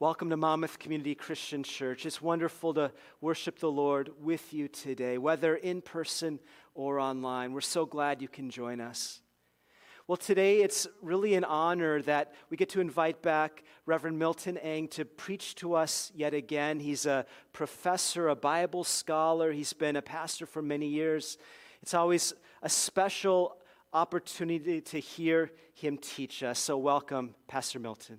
Welcome to Monmouth Community Christian Church. It's wonderful to worship the Lord with you today, whether in person or online. We're so glad you can join us. Well, today it's really an honor that we get to invite back Reverend Milton Eng to preach to us yet again. He's a professor, a Bible scholar, he's been a pastor for many years. It's always a special opportunity to hear him teach us. So, welcome, Pastor Milton.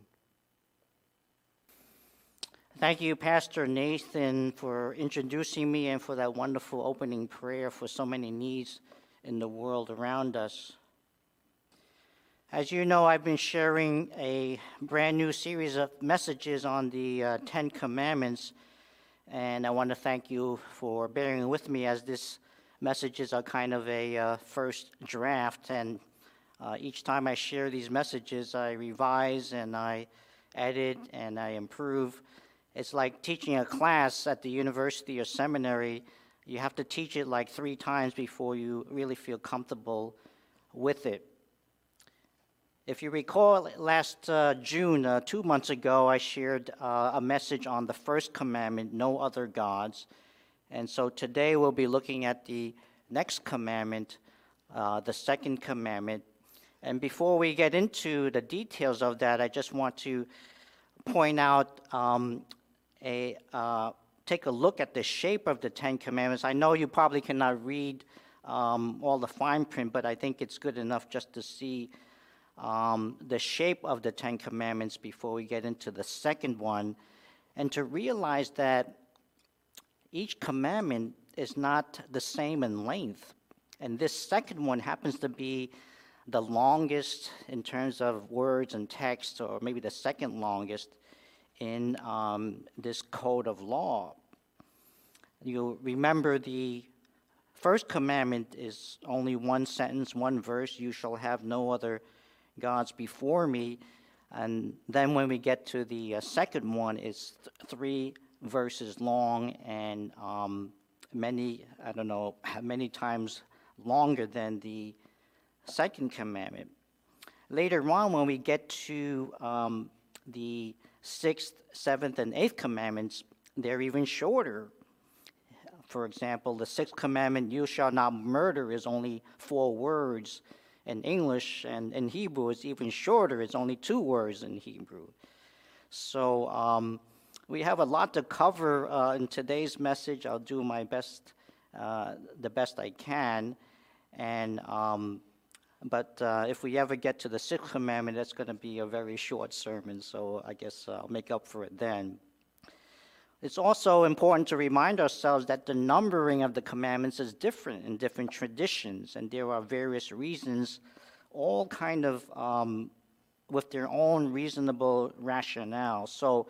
Thank you, Pastor Nathan, for introducing me and for that wonderful opening prayer for so many needs in the world around us. As you know, I've been sharing a brand new series of messages on the uh, Ten Commandments, and I want to thank you for bearing with me as these messages are kind of a uh, first draft. And uh, each time I share these messages, I revise and I edit and I improve. It's like teaching a class at the university or seminary. You have to teach it like three times before you really feel comfortable with it. If you recall, last uh, June, uh, two months ago, I shared uh, a message on the first commandment no other gods. And so today we'll be looking at the next commandment, uh, the second commandment. And before we get into the details of that, I just want to point out um, a, uh, take a look at the shape of the Ten Commandments. I know you probably cannot read um, all the fine print, but I think it's good enough just to see um, the shape of the Ten Commandments before we get into the second one, and to realize that each commandment is not the same in length. And this second one happens to be the longest in terms of words and text, or maybe the second longest in um, this code of law. You remember the first commandment is only one sentence, one verse you shall have no other gods before me. And then when we get to the uh, second one, it's th- three verses long and um, many, I don't know, many times longer than the second commandment. Later on, when we get to um, the sixth, seventh, and eighth commandments, they're even shorter. For example, the sixth commandment, you shall not murder, is only four words in English, and in Hebrew, it's even shorter, it's only two words in Hebrew. So um, we have a lot to cover uh, in today's message. I'll do my best, uh, the best I can. And um, but uh, if we ever get to the sixth commandment, that's going to be a very short sermon, so I guess I'll make up for it then. It's also important to remind ourselves that the numbering of the commandments is different in different traditions, and there are various reasons, all kind of um, with their own reasonable rationale. So,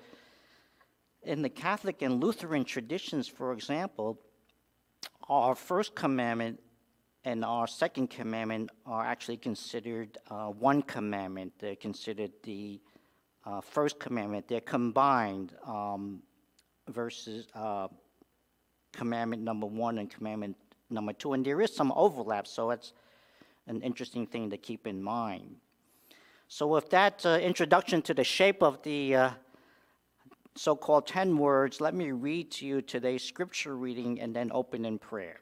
in the Catholic and Lutheran traditions, for example, our first commandment and our second commandment are actually considered uh, one commandment. They're considered the uh, first commandment. They're combined um, versus uh, commandment number one and commandment number two. And there is some overlap, so it's an interesting thing to keep in mind. So, with that uh, introduction to the shape of the uh, so called 10 words, let me read to you today's scripture reading and then open in prayer.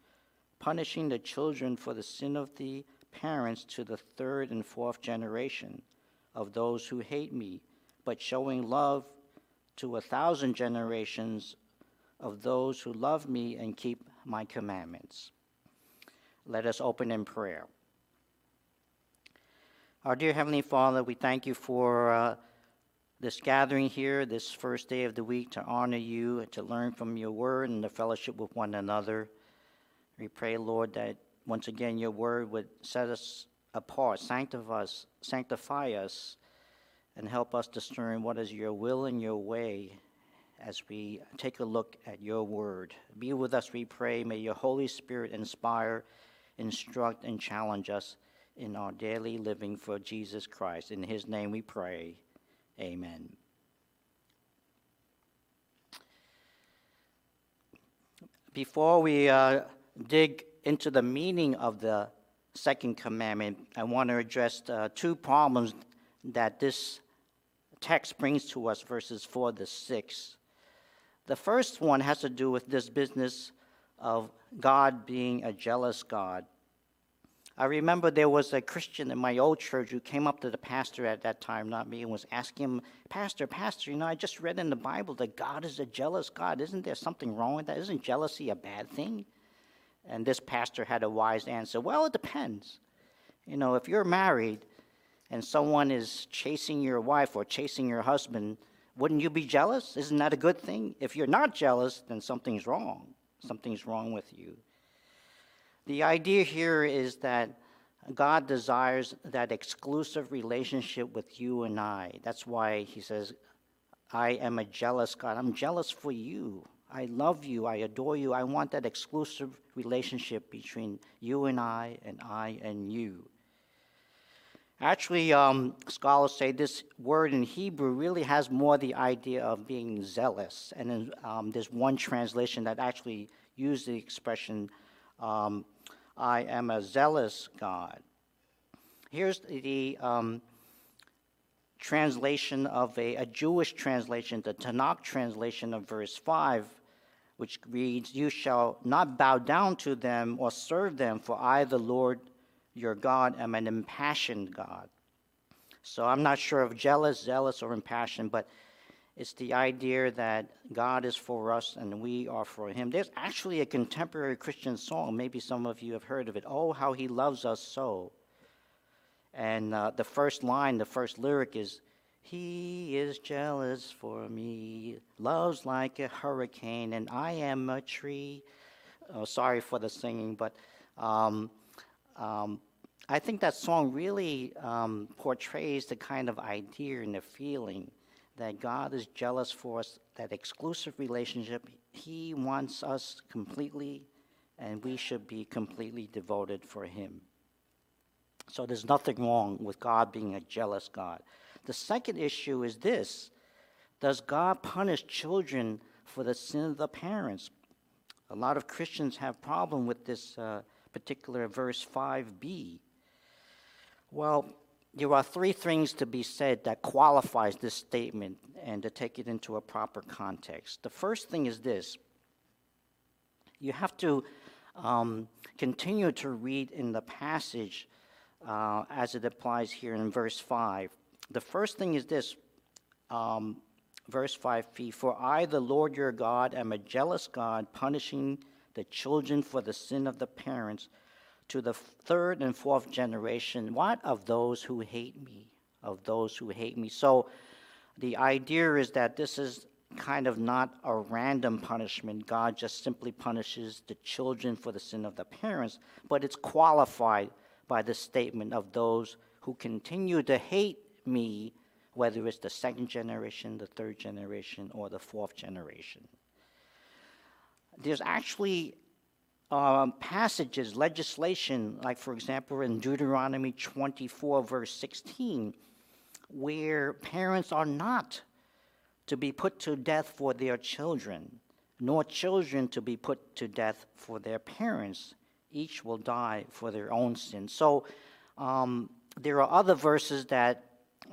punishing the children for the sin of the parents to the third and fourth generation of those who hate me, but showing love to a thousand generations of those who love me and keep my commandments. Let us open in prayer. Our dear Heavenly Father, we thank you for uh, this gathering here, this first day of the week, to honor you, to learn from your word, and the fellowship with one another. We pray, Lord, that once again your word would set us apart, sanctify us, sanctify us, and help us discern what is your will and your way as we take a look at your word. Be with us, we pray. May your Holy Spirit inspire, instruct, and challenge us in our daily living for Jesus Christ. In his name we pray. Amen. Before we uh, dig into the meaning of the second commandment, I want to address uh, two problems that this text brings to us, verses 4 to 6. The first one has to do with this business of God being a jealous God. I remember there was a Christian in my old church who came up to the pastor at that time, not me, and was asking him, Pastor, Pastor, you know, I just read in the Bible that God is a jealous God. Isn't there something wrong with that? Isn't jealousy a bad thing? And this pastor had a wise answer Well, it depends. You know, if you're married and someone is chasing your wife or chasing your husband, wouldn't you be jealous? Isn't that a good thing? If you're not jealous, then something's wrong. Something's wrong with you. The idea here is that God desires that exclusive relationship with you and I. That's why he says, I am a jealous God. I'm jealous for you. I love you. I adore you. I want that exclusive relationship between you and I, and I and you. Actually, um, scholars say this word in Hebrew really has more the idea of being zealous. And um, there's one translation that actually used the expression um, I am a zealous God. Here's the um, translation of a, a Jewish translation, the Tanakh translation of verse 5, which reads, You shall not bow down to them or serve them, for I, the Lord your God, am an impassioned God. So I'm not sure if jealous, zealous, or impassioned, but it's the idea that God is for us and we are for him. There's actually a contemporary Christian song, maybe some of you have heard of it. Oh, how he loves us so. And uh, the first line, the first lyric is, He is jealous for me, loves like a hurricane, and I am a tree. Oh, sorry for the singing, but um, um, I think that song really um, portrays the kind of idea and the feeling that God is jealous for us, that exclusive relationship. He wants us completely, and we should be completely devoted for Him. So there's nothing wrong with God being a jealous God. The second issue is this Does God punish children for the sin of the parents? A lot of Christians have problem with this uh, particular verse 5b. Well, there are three things to be said that qualifies this statement and to take it into a proper context. The first thing is this you have to um, continue to read in the passage uh, as it applies here in verse 5. The first thing is this um, verse 5b For I, the Lord your God, am a jealous God, punishing the children for the sin of the parents to the third and fourth generation. What of those who hate me? Of those who hate me. So the idea is that this is kind of not a random punishment. God just simply punishes the children for the sin of the parents, but it's qualified by the statement of those who continue to hate me, whether it's the second generation, the third generation, or the fourth generation. There's actually um, passages, legislation, like for example in Deuteronomy 24, verse 16, where parents are not to be put to death for their children, nor children to be put to death for their parents. Each will die for their own sin. So um, there are other verses that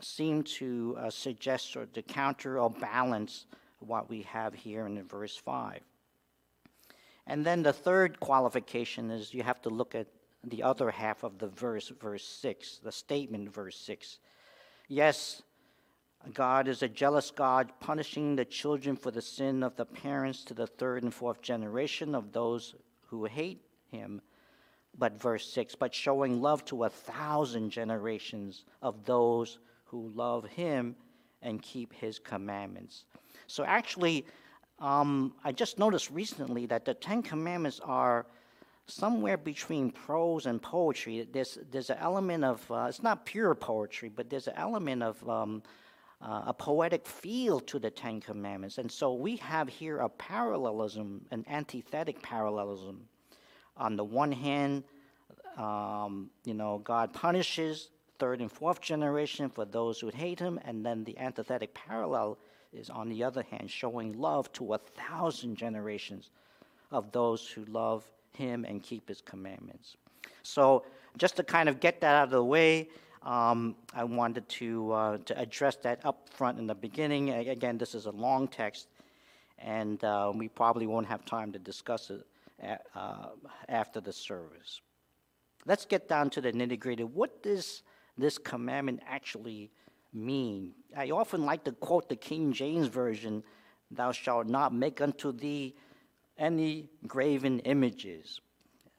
seem to uh, suggest or to counter or balance what we have here in verse 5. And then the third qualification is you have to look at the other half of the verse, verse 6, the statement, verse 6. Yes, God is a jealous God, punishing the children for the sin of the parents to the third and fourth generation of those who hate him. But verse 6, but showing love to a thousand generations of those who love him and keep his commandments. So actually, um, I just noticed recently that the Ten Commandments are somewhere between prose and poetry. There's, there's an element of, uh, it's not pure poetry, but there's an element of um, uh, a poetic feel to the Ten Commandments. And so we have here a parallelism, an antithetic parallelism. On the one hand, um, you know, God punishes third and fourth generation for those who hate him, and then the antithetic parallel is, on the other hand, showing love to a thousand generations of those who love him and keep his commandments. So, just to kind of get that out of the way, um, I wanted to, uh, to address that up front in the beginning. Again, this is a long text, and uh, we probably won't have time to discuss it uh, after the service. Let's get down to the nitty gritty. What does this commandment actually mean? I often like to quote the King James Version Thou shalt not make unto thee any graven images.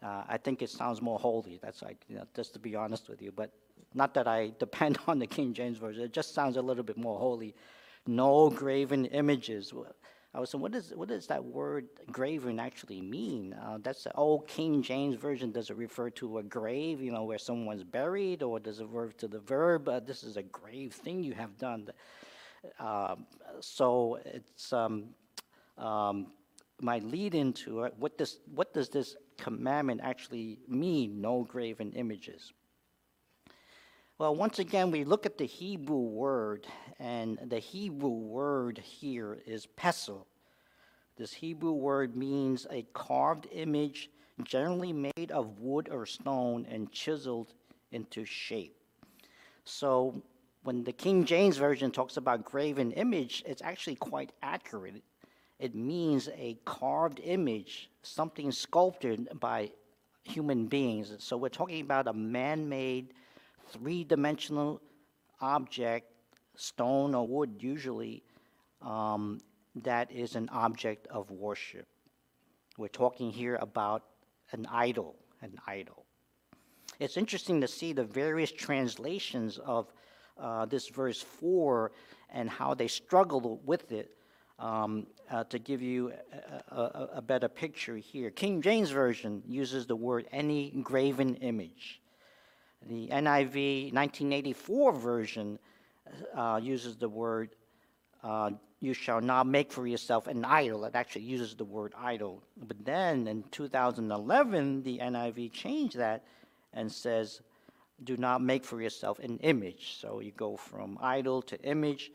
Uh, I think it sounds more holy. That's like, you know, just to be honest with you. But not that I depend on the King James Version. It just sounds a little bit more holy. No graven images. I was saying, what, is, what does that word graven actually mean? Uh, that's the old King James Version. Does it refer to a grave, you know, where someone's buried, or does it refer to the verb, uh, this is a grave thing you have done? Um, so it's um, um, my lead into it. What what does this commandment actually mean, no graven images? Well, once again, we look at the Hebrew word, and the Hebrew word here is pesel. This Hebrew word means a carved image, generally made of wood or stone and chiseled into shape. So, when the King James Version talks about graven image, it's actually quite accurate. It means a carved image, something sculpted by human beings. So, we're talking about a man made three dimensional object, stone or wood usually, um, that is an object of worship. We're talking here about an idol, an idol. It's interesting to see the various translations of uh, this verse 4 and how they struggle with it um, uh, to give you a, a, a better picture here. King James Version uses the word any graven image. The NIV 1984 version uh, uses the word, uh, you shall not make for yourself an idol. It actually uses the word idol. But then in 2011, the NIV changed that and says, do not make for yourself an image. So you go from idol to image.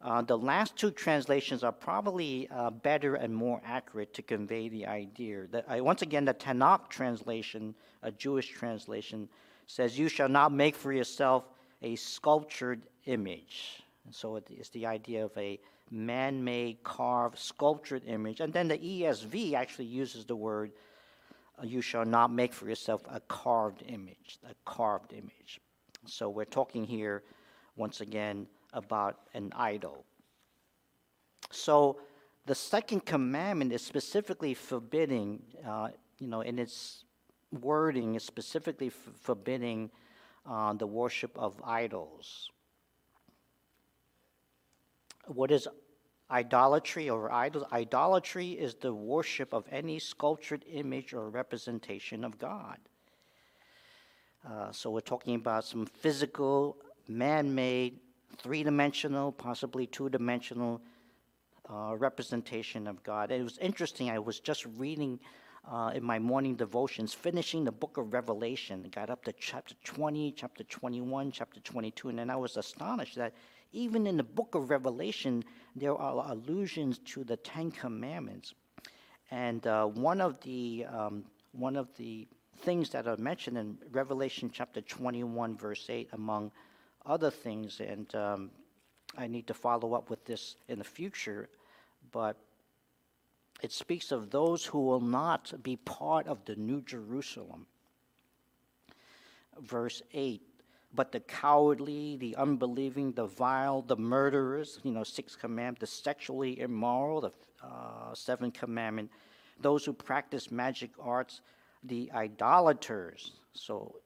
Uh, the last two translations are probably uh, better and more accurate to convey the idea. The, uh, once again, the Tanakh translation, a Jewish translation, says, You shall not make for yourself a sculptured image. And so it is the idea of a man made, carved, sculptured image. And then the ESV actually uses the word, uh, You shall not make for yourself a carved image, a carved image. So we're talking here, once again, about an idol. So the second commandment is specifically forbidding, uh, you know, in its wording is specifically f- forbidding uh, the worship of idols. What is idolatry or idols? Idolatry is the worship of any sculptured image or representation of God. Uh, so we're talking about some physical, man made, three dimensional, possibly two dimensional uh, representation of God. And it was interesting, I was just reading uh, in my morning devotions, finishing the book of Revelation. got up to chapter 20, chapter 21, chapter 22, and then I was astonished that even in the book of Revelation, there are allusions to the Ten Commandments. And uh, one of the um, one of the things that are mentioned in Revelation chapter 21, verse 8, among other things, and um, I need to follow up with this in the future, but it speaks of those who will not be part of the New Jerusalem. Verse 8 But the cowardly, the unbelieving, the vile, the murderers, you know, sixth commandment, the sexually immoral, the uh, seventh commandment, those who practice magic arts, the idolaters. So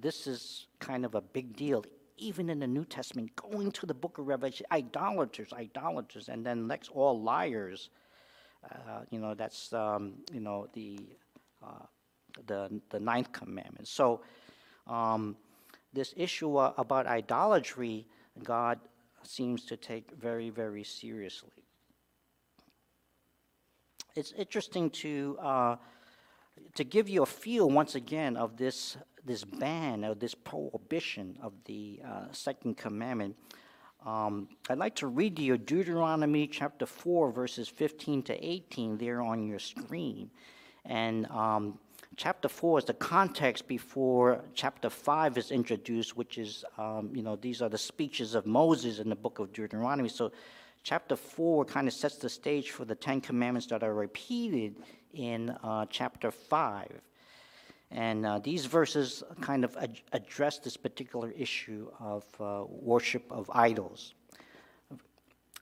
this is kind of a big deal. Even in the New Testament, going to the book of Revelation, idolaters, idolaters, and then next, all liars uh, you know, that's, um, you know, the, uh, the, the ninth commandment. So um, this issue about idolatry, God seems to take very, very seriously. It's interesting to, uh, to give you a feel once again of this, this ban or this prohibition of the uh, second commandment. Um, I'd like to read to you Deuteronomy chapter 4, verses 15 to 18 there on your screen. And um, chapter 4 is the context before chapter 5 is introduced, which is, um, you know, these are the speeches of Moses in the book of Deuteronomy. So chapter 4 kind of sets the stage for the Ten Commandments that are repeated in uh, chapter 5. And uh, these verses kind of ad- address this particular issue of uh, worship of idols.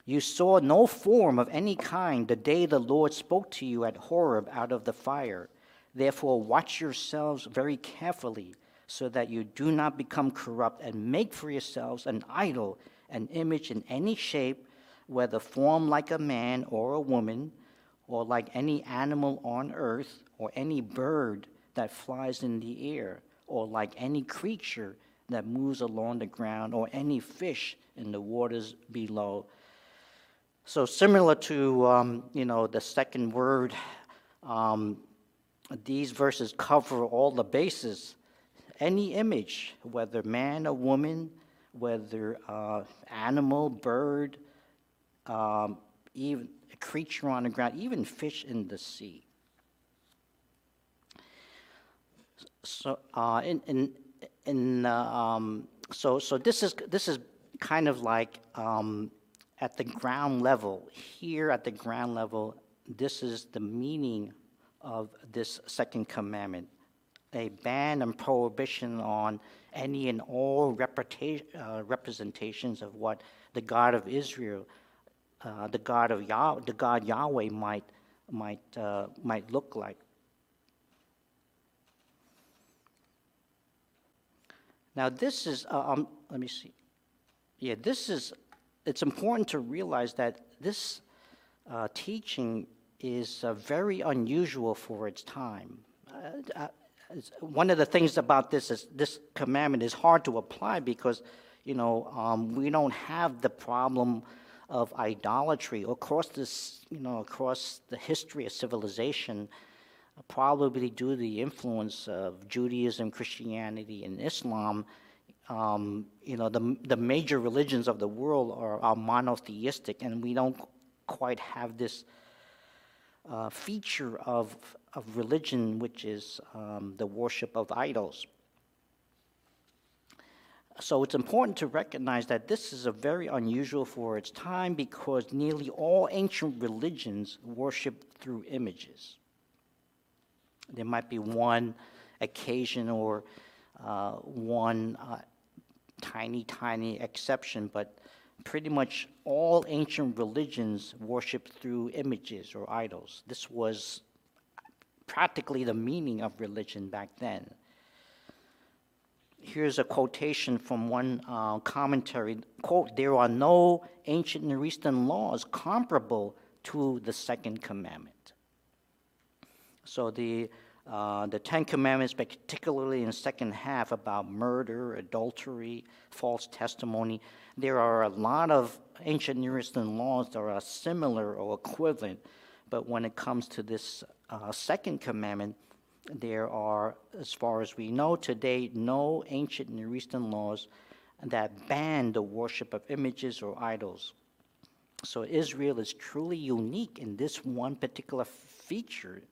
You saw no form of any kind the day the Lord spoke to you at Horeb out of the fire. Therefore, watch yourselves very carefully so that you do not become corrupt and make for yourselves an idol, an image in any shape, whether formed like a man or a woman, or like any animal on earth, or any bird that flies in the air, or like any creature that moves along the ground, or any fish in the waters below. So similar to um, you know the second word, um, these verses cover all the bases. Any image, whether man or woman, whether uh, animal, bird, um, even a creature on the ground, even fish in the sea. So, uh, in, in, in, uh, um, so, so this is, this is kind of like um, at the ground level. Here at the ground level, this is the meaning of this second commandment a ban and prohibition on any and all uh, representations of what the God of Israel, uh, the God of Yah, the God Yahweh might might uh, might look like. Now, this is, uh, um, let me see. Yeah, this is, it's important to realize that this uh, teaching is uh, very unusual for its time. Uh, uh, one of the things about this is this commandment is hard to apply because, you know, um, we don't have the problem of idolatry across this, you know, across the history of civilization probably due to the influence of Judaism, Christianity, and Islam, um, you know, the, the major religions of the world are, are monotheistic, and we don't quite have this uh, feature of, of religion, which is um, the worship of idols. So it's important to recognize that this is a very unusual for its time because nearly all ancient religions worship through images. There might be one occasion or uh, one uh, tiny, tiny exception, but pretty much all ancient religions worship through images or idols. This was practically the meaning of religion back then. Here's a quotation from one uh, commentary. Quote, there are no ancient Near Eastern laws comparable to the second commandment. So the, uh, the Ten Commandments, particularly in the second half about murder, adultery, false testimony, there are a lot of ancient Near Eastern laws that are similar or equivalent. But when it comes to this uh, second commandment, there are, as far as we know today, no ancient Near Eastern laws that ban the worship of images or idols. So Israel is truly unique in this one particular feature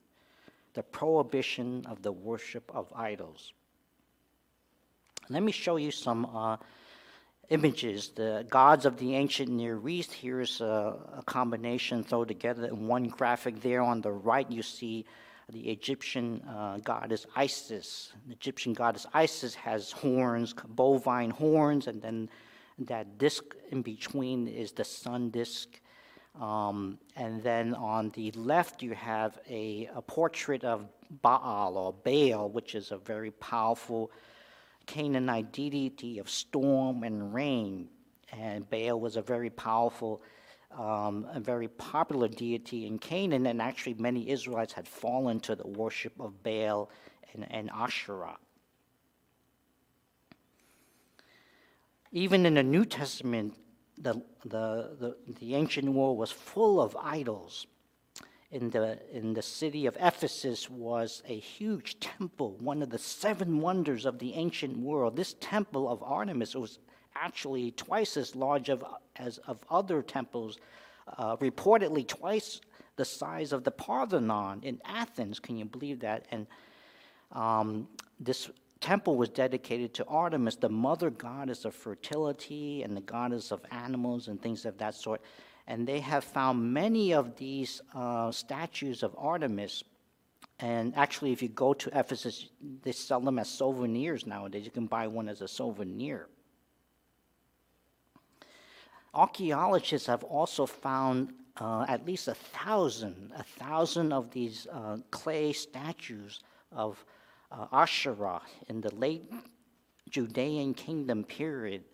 the prohibition of the worship of idols. Let me show you some uh, images. The gods of the ancient Near East, here's a, a, combination thrown together in one graphic there. On the right, you see the Egyptian uh, goddess Isis. The Egyptian goddess Isis has horns, bovine horns, and then that disc in between is the sun disc. Um, and then on the left, you have a, a portrait of Baal or Baal, which is a very powerful Canaanite deity of storm and rain. And Baal was a very powerful, um, a very popular deity in Canaan, and actually many Israelites had fallen to the worship of Baal and, and Asherah. Even in the New Testament, the, the, the, the ancient world was full of idols. In the, in the city of Ephesus was a huge temple, one of the seven wonders of the ancient world. This temple of Artemis was actually twice as large of, as of other temples, uh, reportedly twice the size of the Parthenon in Athens. Can you believe that? And um, this temple was dedicated to Artemis, the mother goddess of fertility and the goddess of animals and things of that sort. And they have found many of these uh, statues of Artemis. And actually, if you go to Ephesus, they sell them as souvenirs nowadays. You can buy one as a souvenir. Archaeologists have also found uh, at least a thousand, a thousand of these uh, clay statues of uh, Asherah in the late Judean kingdom period.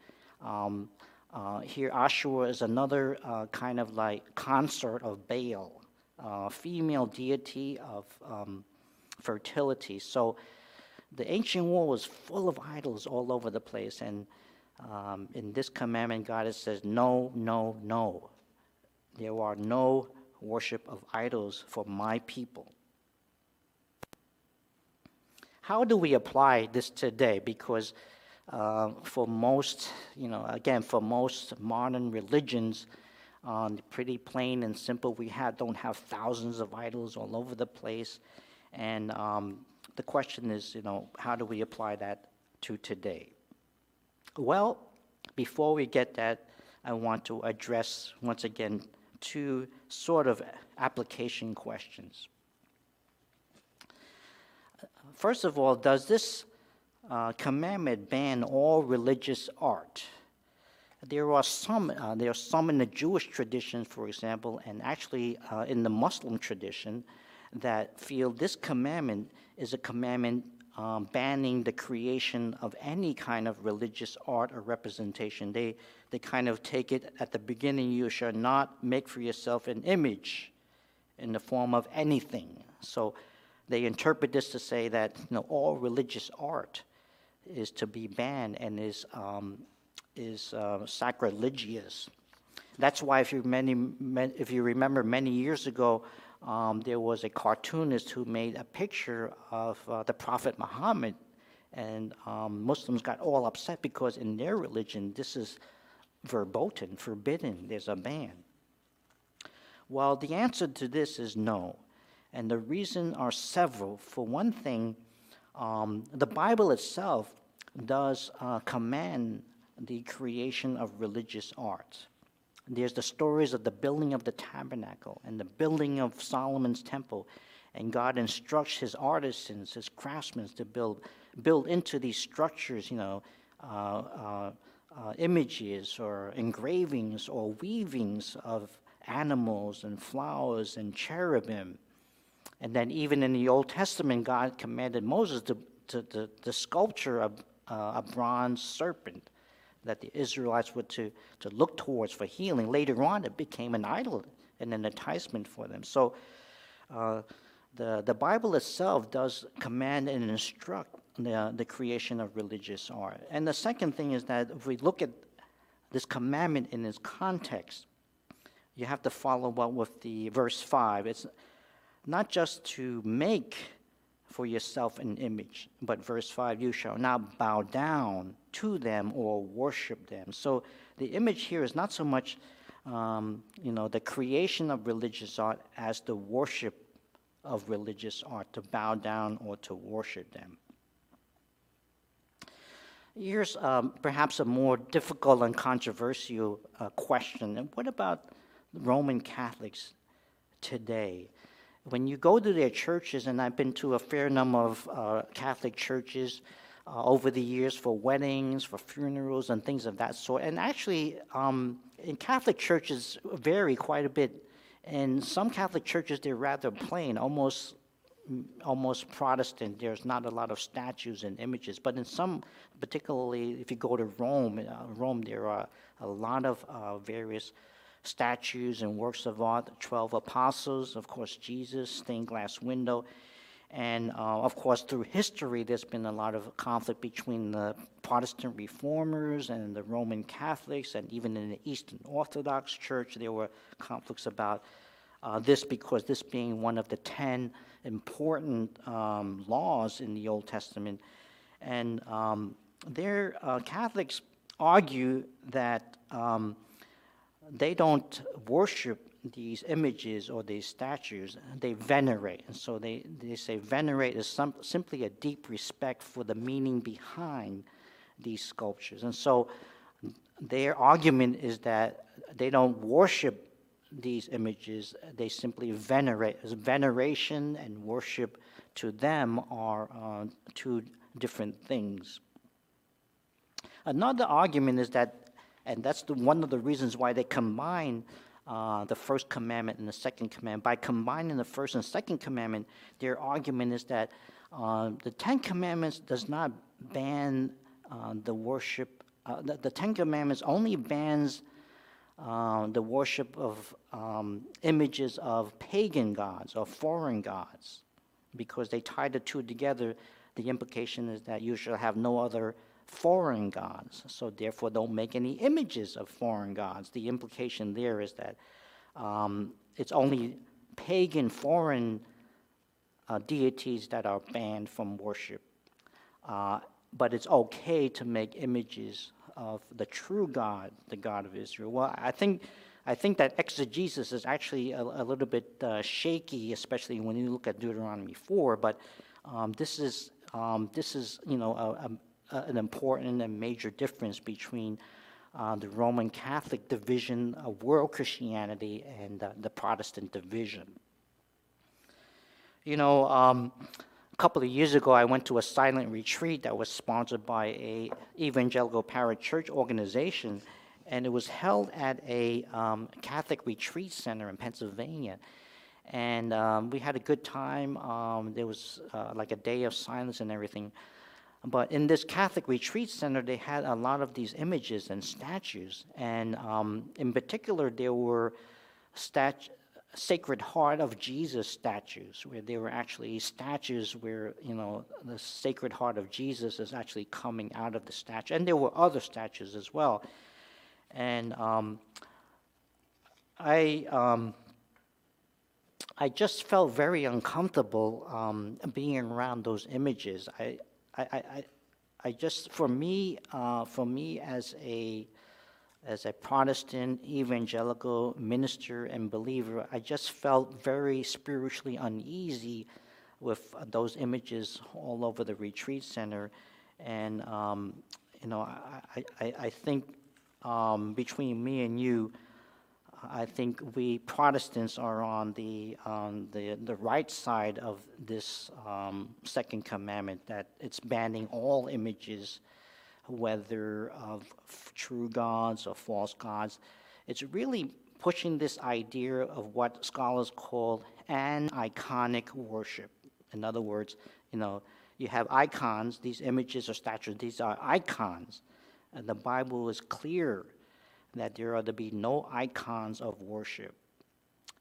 Um, uh, here, Asherah is another uh, kind of like consort of Baal, uh, female deity of um, fertility. So the ancient world was full of idols all over the place. And um, in this commandment, God says, no, no, no. There are no worship of idols for my people. How do we apply this today? Because uh, for most, you know, again, for most modern religions, um, pretty plain and simple. We have, don't have thousands of idols all over the place. And um, the question is, you know, how do we apply that to today? Well, before we get that, I want to address once again two sort of application questions. First of all, does this uh, commandment ban all religious art? There are some. Uh, there are some in the Jewish tradition, for example, and actually uh, in the Muslim tradition, that feel this commandment is a commandment um, banning the creation of any kind of religious art or representation. They, they kind of take it at the beginning you shall not make for yourself an image in the form of anything. So they interpret this to say that you know, all religious art is to be banned and is, um, is uh, sacrilegious. That's why, if you, many, if you remember many years ago, um, there was a cartoonist who made a picture of uh, the Prophet Muhammad, and um, Muslims got all upset because in their religion, this is verboten, forbidden, there's a ban. Well, the answer to this is no. And the reason are several. For one thing, um, the Bible itself does uh, command the creation of religious art. There's the stories of the building of the tabernacle and the building of Solomon's temple. And God instructs his artisans, his craftsmen to build, build into these structures, you know, uh, uh, uh, images or engravings or weavings of animals and flowers and cherubim. And then, even in the Old Testament, God commanded Moses to, to, to, to sculpture a, a bronze serpent that the Israelites were to, to look towards for healing. Later on, it became an idol and an enticement for them. So uh, the, the Bible itself does command and instruct the, the creation of religious art. And the second thing is that if we look at this commandment in its context, you have to follow up with the verse 5. It's not just to make for yourself an image. But verse 5 you shall not bow down to them or worship them. So the image here is not so much, um, you know, the creation of religious art as the worship of religious art, to bow down or to worship them. Here's um, perhaps a more difficult and controversial uh, question. And what about Roman Catholics today? When you go to their churches, and I've been to a fair number of uh, Catholic churches uh, over the years for weddings, for funerals, and things of that sort. And actually, um, in Catholic churches vary quite a bit. In some Catholic churches, they're rather plain, almost almost Protestant. There's not a lot of statues and images, but in some, particularly if you go to Rome, uh, Rome there are a lot of uh, various statues and works of art, the 12 apostles, of course, Jesus, stained glass window. And uh, of course, through history, there's been a lot of conflict between the Protestant reformers and the Roman Catholics, and even in the Eastern Orthodox Church, there were conflicts about uh, this because this being one of the 10 important um, laws in the Old Testament. And um, there, uh, Catholics argue that um, they don't worship these images or these statues, they venerate. And so they, they say venerate is some, simply a deep respect for the meaning behind these sculptures. And so their argument is that they don't worship these images, they simply venerate. Veneration and worship to them are uh, two different things. Another argument is that, and that's the, one of the reasons why they combine uh, the first commandment and the second commandment. By combining the first and second commandment, their argument is that uh, the Ten Commandments does not ban uh, the worship. Uh, the, the, Ten Commandments only bans uh, the worship of um, images of pagan gods or foreign gods, because they tie the two together. The implication is that you shall have no other foreign gods. So therefore, don't make any images of foreign gods. The implication there is that um, it's only pagan foreign uh, deities that are banned from worship. Uh, but it's okay to make images of the true God, the God of Israel. Well, I think, I think that exegesis is actually a, a little bit uh, shaky, especially when you look at Deuteronomy 4. But um, this is um, this is you know a, an important and major difference between uh, the Roman Catholic division of world Christianity and uh, the Protestant division. You know, um, a couple of years ago, I went to a silent retreat that was sponsored by a evangelical parachurch organization, and it was held at a um, Catholic retreat center in Pennsylvania. And um, we had a good time. Um, there was uh, like a day of silence and everything. But in this Catholic retreat center, they had a lot of these images and statues. And um, in particular, there were Sacred Heart of Jesus statues, where there were actually statues where, you know, the Sacred Heart of Jesus is actually coming out of the statue. And there were other statues as well. And um, I. Um, I just felt very uncomfortable um, being around those images. I, I, I, I just, for me, uh, for me as a, as a Protestant evangelical minister and believer, I just felt very spiritually uneasy with those images all over the retreat center. And, um, you know, I, I, I think um, between me and you, I think we Protestants are on the, on the, the right side of this um, second commandment that it's banning all images, whether of true gods or false gods. It's really pushing this idea of what scholars call aniconic worship. In other words, you know, you have icons, these images or statues, these are icons. And the Bible is clear that there are to be no icons of worship.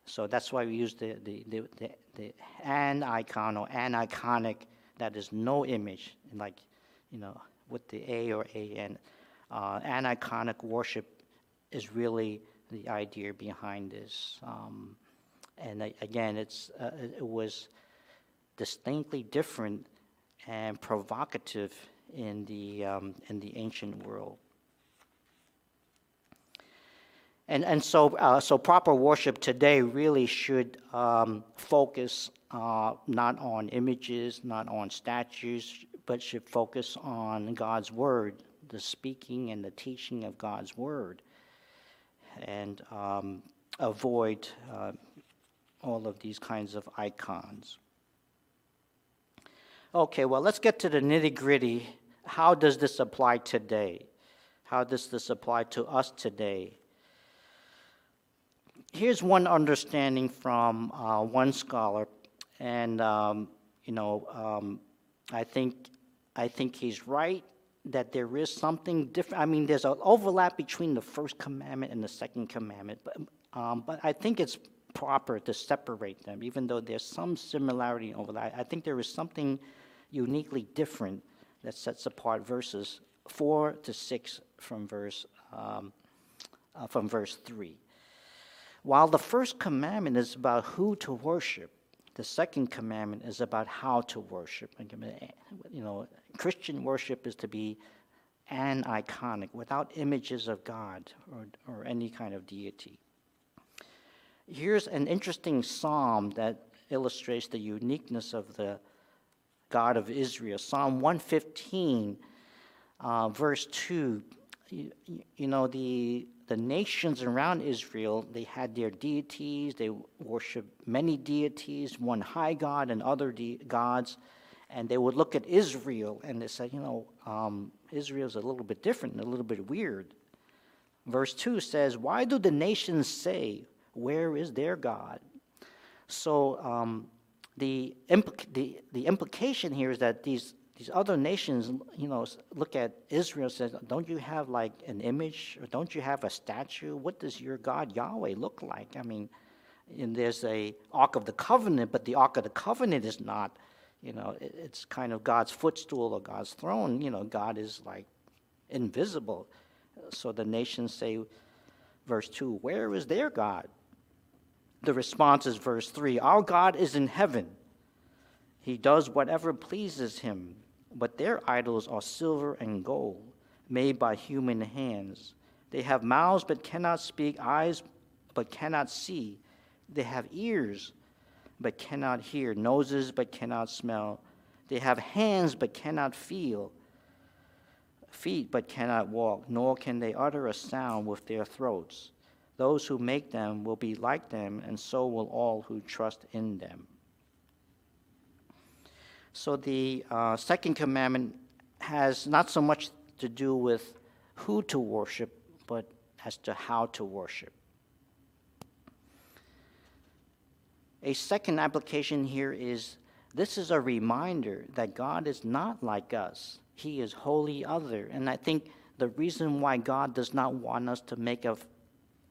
So that's why we use the, the, the, the, the an icon or an iconic, that is no image, like, you know, with the A or AN. Uh, aniconic worship is really the idea behind this. Um, and again, it's, uh, it was distinctly different and provocative in the, um, in the ancient world. And, and so, uh, so proper worship today really should um, focus uh, not on images, not on statues, but should focus on God's Word, the speaking and the teaching of God's Word, and um, avoid uh, all of these kinds of icons. Okay, well, let's get to the nitty gritty. How does this apply today? How does this apply to us today? Here's one understanding from uh, one scholar, and um, you know, um, I think I think he's right that there is something different. I mean, there's an overlap between the first commandment and the second commandment, but um, but I think it's proper to separate them, even though there's some similarity over that. I think there is something uniquely different that sets apart verses 4 to 6 from verse, um, uh, from verse 3. While the first commandment is about who to worship, the second commandment is about how to worship. You know, Christian worship is to be aniconic, without images of God or, or any kind of deity. Here's an interesting psalm that illustrates the uniqueness of the God of Israel. Psalm 115, uh, verse 2. You, you, know, the, the nations around Israel, they had their deities, they worshiped many deities, one high God and other de- gods. And they would look at Israel and they said, you know, um, Israel's a little bit different, a little bit weird. Verse 2 says, Why do the nations say, Where is their God? So um, the, implica- the, the implication here is that these, these other nations, you know, look at Israel says, Don't you have like an image or don't you have a statue? What does your God Yahweh look like? I mean, and there's a Ark of the Covenant, but the Ark of the Covenant is not you know, it's kind of God's footstool or God's throne. You know, God is like invisible. So the nations say, verse 2, where is their God? The response is verse 3 Our God is in heaven. He does whatever pleases him, but their idols are silver and gold, made by human hands. They have mouths but cannot speak, eyes but cannot see. They have ears but cannot hear, noses but cannot smell. They have hands but cannot feel, feet but cannot walk, nor can they utter a sound with their throats. Those who make them will be like them, and so will all who trust in them. So the uh, second commandment has not so much to do with who to worship, but as to how to worship. A second application here is this is a reminder that God is not like us. He is wholly other. And I think the reason why God does not want us to make of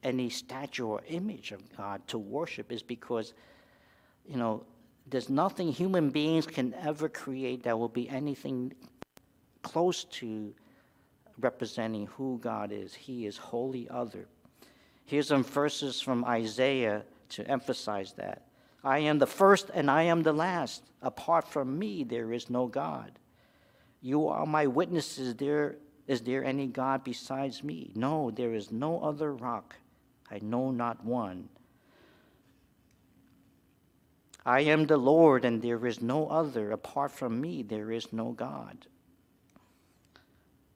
any statue or image of God to worship is because, you know, there's nothing human beings can ever create that will be anything close to representing who God is. He is wholly other. Here's some verses from Isaiah to emphasize that. I am the first and I am the last. Apart from me, there is no God. You are my witnesses. There is there any God besides me? No, there is no other rock. I know not one. I am the Lord, and there is no other. Apart from me, there is no God.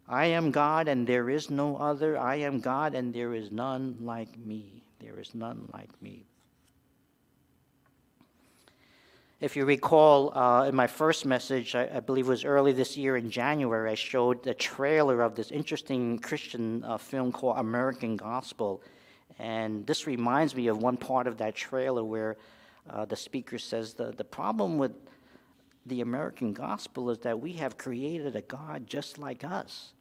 I am God, and there is no other. I am God, and there is none like me. There is none like me. If you recall, uh, in my first message, I, I, believe it was early this year in January, I showed the trailer of this interesting Christian uh, film called American Gospel. And this reminds me of one part of that trailer where uh, the speaker says the, the problem with the American gospel is that we have created a God just like us.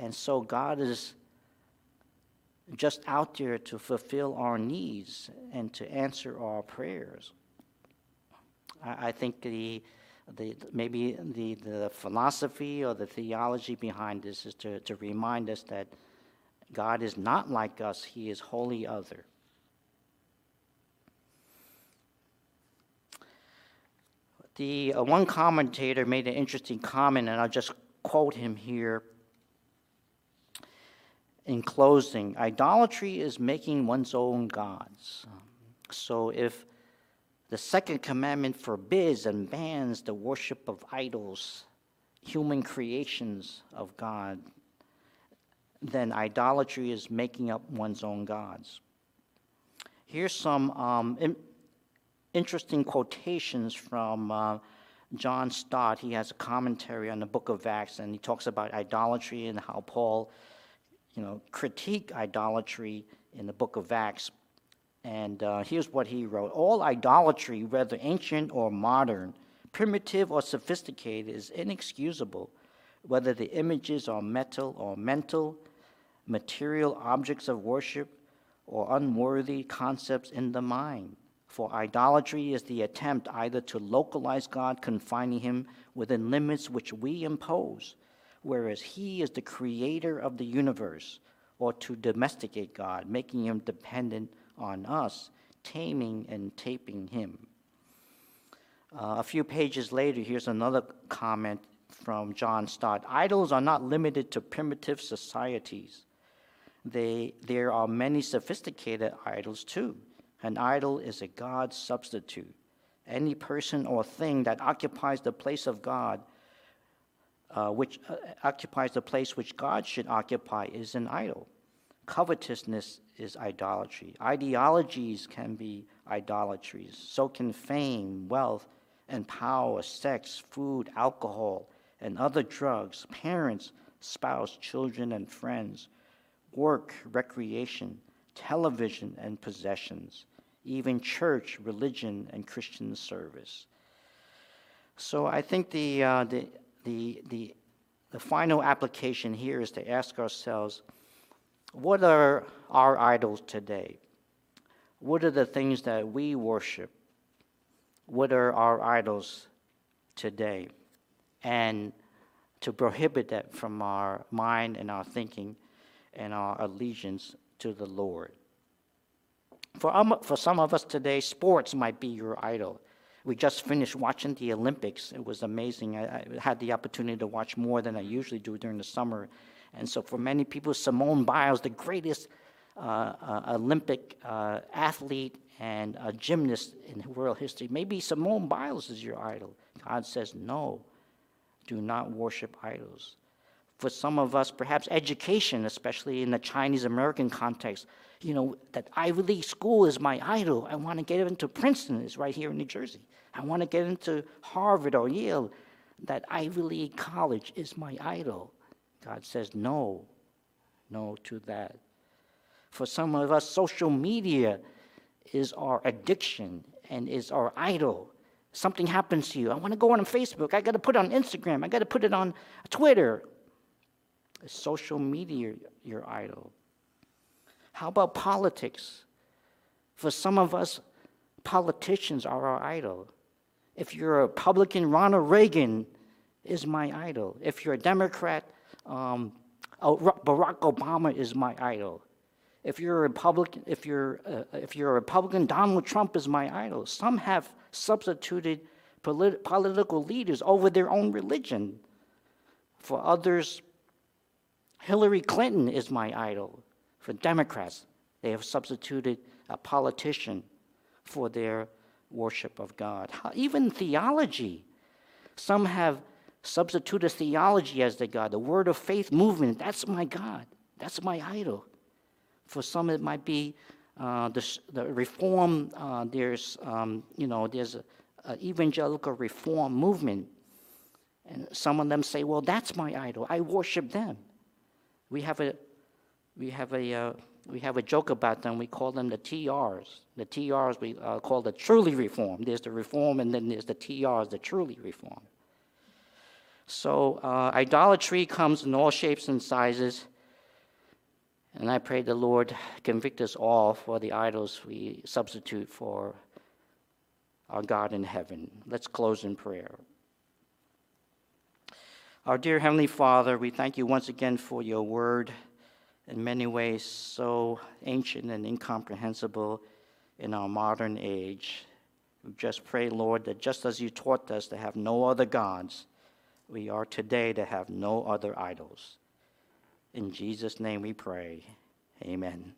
And so God is just out there to fulfill our needs and to answer our prayers. I, I think the, the, maybe the, the philosophy or the theology behind this is to, to remind us that God is not like us, He is wholly other. The uh, one commentator made an interesting comment, and I'll just quote him here. In closing, idolatry is making one's own gods. So if the second commandment forbids and bans the worship of idols, human creations of God. Then idolatry is making up one's own gods. Here's some um, interesting quotations from uh, John Stott. He has a commentary on the book of Acts, and he talks about idolatry and how Paul, you know, critique idolatry in the book of Acts. And uh, here's what he wrote All idolatry, whether ancient or modern, primitive or sophisticated, is inexcusable, whether the images are metal or mental, material objects of worship, or unworthy concepts in the mind. For idolatry is the attempt either to localize God, confining him within limits which we impose, whereas he is the creator of the universe, or to domesticate God, making him dependent on us, taming and taping him. Uh, a few pages later, here's another comment from John Stott. Idols are not limited to primitive societies. They, there are many sophisticated idols too. An idol is a God substitute. Any person or thing that occupies the place of God, uh, which uh, occupies the place which God should occupy, is an idol. Covetousness is idolatry. Ideologies can be idolatries. So can fame, wealth, and power, sex, food, alcohol, and other drugs, parents, spouse, children, and friends, work, recreation, television, and possessions, even church, religion, and Christian service. So I think the, uh, the, the, the, the final application here is to ask ourselves what are our idols today? What are the things that we worship? What are our idols today? And to prohibit that from our mind and our thinking and our allegiance to the Lord. For, um, for some of us today, sports might be your idol. We just finished watching the Olympics. It was amazing. I, I, had the opportunity to watch more than I usually do during the summer. And so, for many people, Simone Biles, the greatest uh, uh, Olympic uh, athlete and gymnast in world history, maybe Simone Biles is your idol. God says, no, do not worship idols. For some of us, perhaps education, especially in the Chinese American context, you know, that Ivy League school is my idol. I want to get into Princeton, it's right here in New Jersey. I want to get into Harvard or Yale. That Ivy League college is my idol. God says no, no to that. For some of us, social media is our addiction and is our idol. Something happens to you. I want to go on Facebook. I got to put it on Instagram. I got to put it on Twitter. Is social media your idol? How about politics? For some of us, politicians are our idol. If you're a Republican, Ronald Reagan is my idol. If you're a Democrat, um, oh, Barack Obama is my idol. If you're a Republican, if you're uh, if you're a Republican, Donald Trump is my idol. Some have substituted polit- political leaders over their own religion. For others, Hillary Clinton is my idol. For Democrats, they have substituted a politician for their worship of God. Even theology, some have substituted theology as their God. The word of faith movement, that's my God. That's my idol. For some, it might be uh, the, the reform. Uh, there's, um, you know, there's an evangelical reform movement, and some of them say, "Well, that's my idol. I worship them." We have a, we have a, uh, we have a joke about them. We call them the TRs. The TRs we uh, call the truly reformed. There's the reform, and then there's the TRs, the truly reformed. So uh, idolatry comes in all shapes and sizes. And I pray the Lord convict us all for the idols we substitute for our God in heaven. Let's close in prayer. Our dear Heavenly Father, we thank you once again for your word, in many ways so ancient and incomprehensible in our modern age. We just pray, Lord, that just as you taught us to have no other gods, we are today to have no other idols. In Jesus' name we pray. Amen.